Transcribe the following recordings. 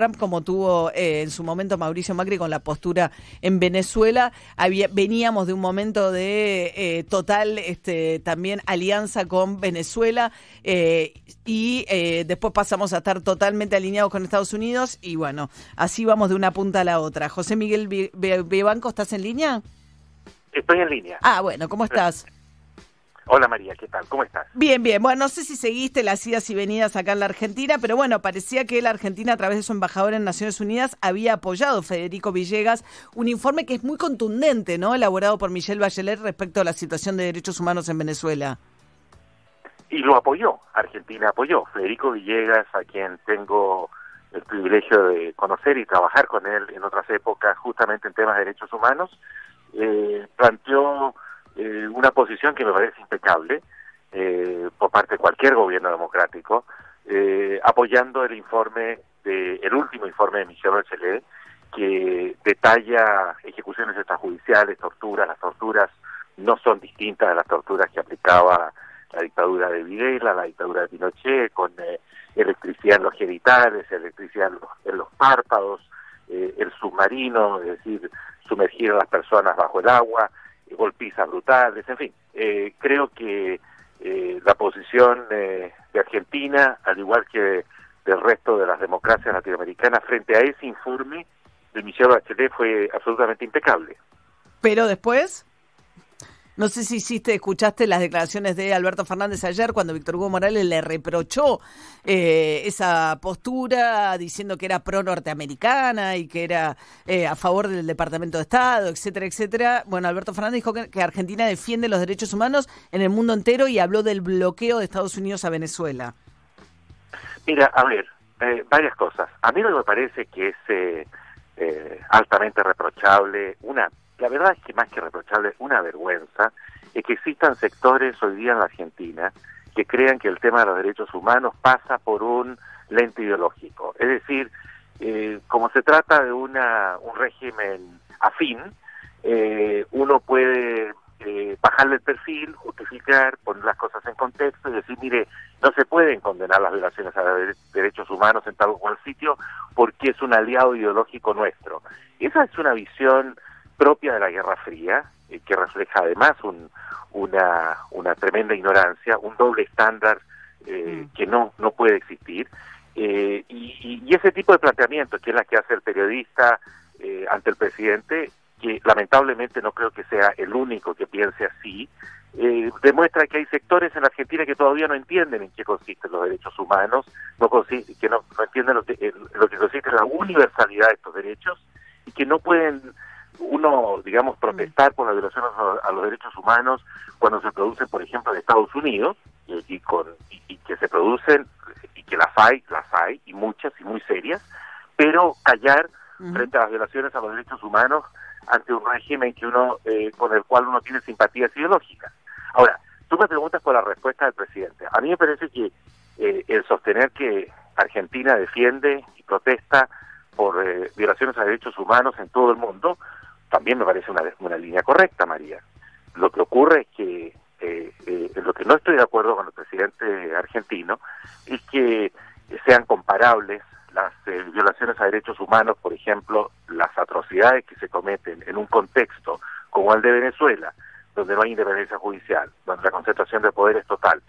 Trump como tuvo eh, en su momento Mauricio Macri con la postura en Venezuela. Había, veníamos de un momento de eh, total este, también alianza con Venezuela eh, y después pasamos a estar totalmente alineados con Estados Unidos y bueno, así vamos de una punta a la otra. José Miguel Bebanco, ¿estás en línea? Estoy en línea. Ah, bueno, ¿cómo estás? Hola María, ¿qué tal? ¿Cómo estás? Bien, bien. Bueno, no sé si seguiste las idas y venidas acá en la Argentina, pero bueno, parecía que la Argentina, a través de su embajador en Naciones Unidas, había apoyado, Federico Villegas, un informe que es muy contundente, ¿no? Elaborado por Michelle Bachelet respecto a la situación de derechos humanos en Venezuela. Y lo apoyó, Argentina apoyó. Federico Villegas, a quien tengo el privilegio de conocer y trabajar con él en otras épocas, justamente en temas de derechos humanos, eh, planteó eh, una posición que me parece impecable eh, por parte de cualquier gobierno democrático, eh, apoyando el informe, de, el último informe de Michel Bachelet, que detalla ejecuciones extrajudiciales, torturas. Las torturas no son distintas a las torturas que aplicaba la dictadura de Videla, la dictadura de Pinochet, con electricidad en los genitales, electricidad en los, en los párpados, el submarino, es decir, sumergir a las personas bajo el agua, golpizas brutales, en fin. Eh, creo que eh, la posición de Argentina, al igual que del resto de las democracias latinoamericanas, frente a ese informe de Michelle Bachelet fue absolutamente impecable. Pero después... No sé si hiciste, escuchaste las declaraciones de Alberto Fernández ayer cuando Víctor Hugo Morales le reprochó eh, esa postura diciendo que era pro norteamericana y que era eh, a favor del Departamento de Estado, etcétera, etcétera. Bueno, Alberto Fernández dijo que, Argentina defiende los derechos humanos en el mundo entero y habló del bloqueo de Estados Unidos a Venezuela. Mira, a ver, eh, varias cosas. A mí no me parece que es altamente reprochable una la verdad es que más que reprochable, una vergüenza, es que existan sectores hoy día en la Argentina que crean que el tema de los derechos humanos pasa por un lente ideológico. Es decir, eh, como se trata de una, un régimen afín, eh, uno puede eh, bajarle el perfil, justificar, poner las cosas en contexto y decir, mire, no se pueden condenar las violaciones a los derechos humanos en tal o cual sitio porque es un aliado ideológico nuestro. Esa es una visión propia de la Guerra Fría, eh, que refleja además una, una tremenda ignorancia, un doble estándar eh, mm. que no, no puede existir. Eh, y, ese tipo de planteamiento, que es la que hace el periodista ante el presidente, que lamentablemente no creo que sea el único que piense así, demuestra que hay sectores en la Argentina que todavía no entienden en qué consisten los derechos humanos, no que no, no entienden lo que, lo que consiste en la universalidad de estos derechos y que no pueden uno, digamos, protestar por las violaciones a, los derechos humanos cuando se producen, por ejemplo, en Estados Unidos y, con, y, que se producen y que las hay, las hay, y muchas y muy serias, pero callar frente a las violaciones a los derechos humanos ante un régimen que uno eh, con el cual uno tiene simpatías ideológicas. Ahora, tú me preguntas por la respuesta del presidente. A mí me parece que eh, el sostener que Argentina defiende y protesta por eh, violaciones a derechos humanos en todo el mundo también me parece una, línea correcta, María. Lo que ocurre es que eh, eh, lo que no estoy de acuerdo con el presidente argentino es que sean comparables las eh, violaciones a derechos humanos, por ejemplo, las atrocidades que se cometen en un contexto como el de Venezuela, donde no hay independencia judicial, donde la concentración de poder es total,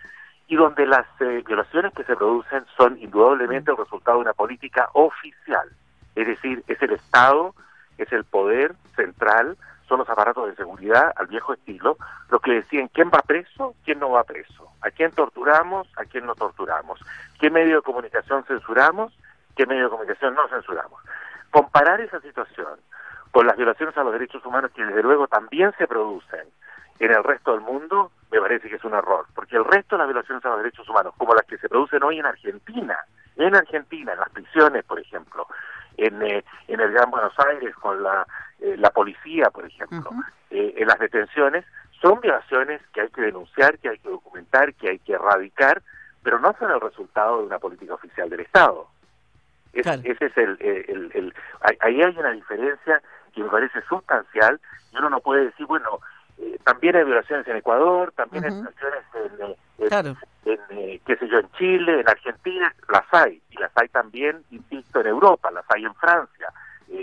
y donde las eh, violaciones que se producen son indudablemente el resultado de una política oficial, es decir, es el Estado es el poder son los aparatos de seguridad al viejo estilo, los que deciden quién va preso, quién no va preso, a quién torturamos, a quién no torturamos, qué medio de comunicación censuramos, qué medio de comunicación no censuramos. Comparar esa situación con las violaciones a los derechos humanos que desde luego también se producen en el resto del mundo, me parece que es un error, porque el resto de las violaciones a los derechos humanos, como las que se producen hoy en Argentina, en Argentina, en las prisiones, por ejemplo, en, eh, en el Gran Buenos Aires con la, eh, la policía, por ejemplo, eh, en las detenciones, son violaciones que hay que denunciar, que hay que documentar, que hay que erradicar, pero no son el resultado de una política oficial del Estado. Ese es el, el, el, ahí hay una diferencia que me parece sustancial y uno no puede decir, bueno, eh, también hay violaciones en Ecuador, también hay violaciones en, eh, qué sé yo, en Chile, en Argentina, las hay, y las hay también, insisto, en Europa, las hay en Francia,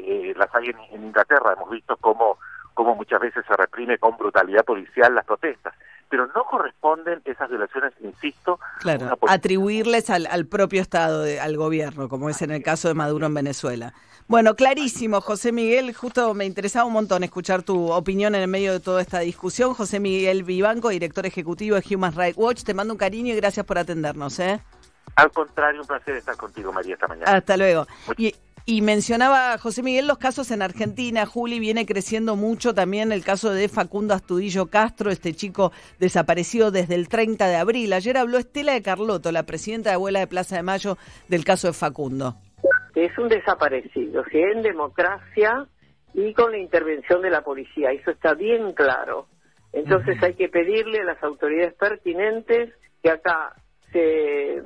eh, las hay en, Inglaterra, hemos visto cómo, cómo muchas veces se reprime con brutalidad policial las protestas pero no corresponden esas violaciones, insisto, claro, atribuirles al, al propio Estado, al gobierno, como es en el caso de Maduro en Venezuela. Bueno, clarísimo, José Miguel, justo me interesaba un montón escuchar tu opinión en el medio de toda esta discusión. José Miguel Vivanco, director ejecutivo de Human Rights Watch, te mando un cariño y gracias por atendernos. ¿eh? Al contrario, un placer estar contigo, María, esta mañana. Hasta luego. Y, y mencionaba José Miguel los casos en Argentina. Juli viene creciendo mucho también el caso de Facundo Astudillo Castro, este chico desaparecido desde el 30 de abril. Ayer habló Estela de Carlotto, la presidenta de Abuela de Plaza de Mayo, del caso de Facundo es un desaparecido, si en democracia y con la intervención de la policía, eso está bien claro. Entonces hay que pedirle a las autoridades pertinentes que acá se,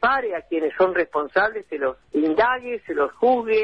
pare a quienes son responsables, se los indague, se los juzgue.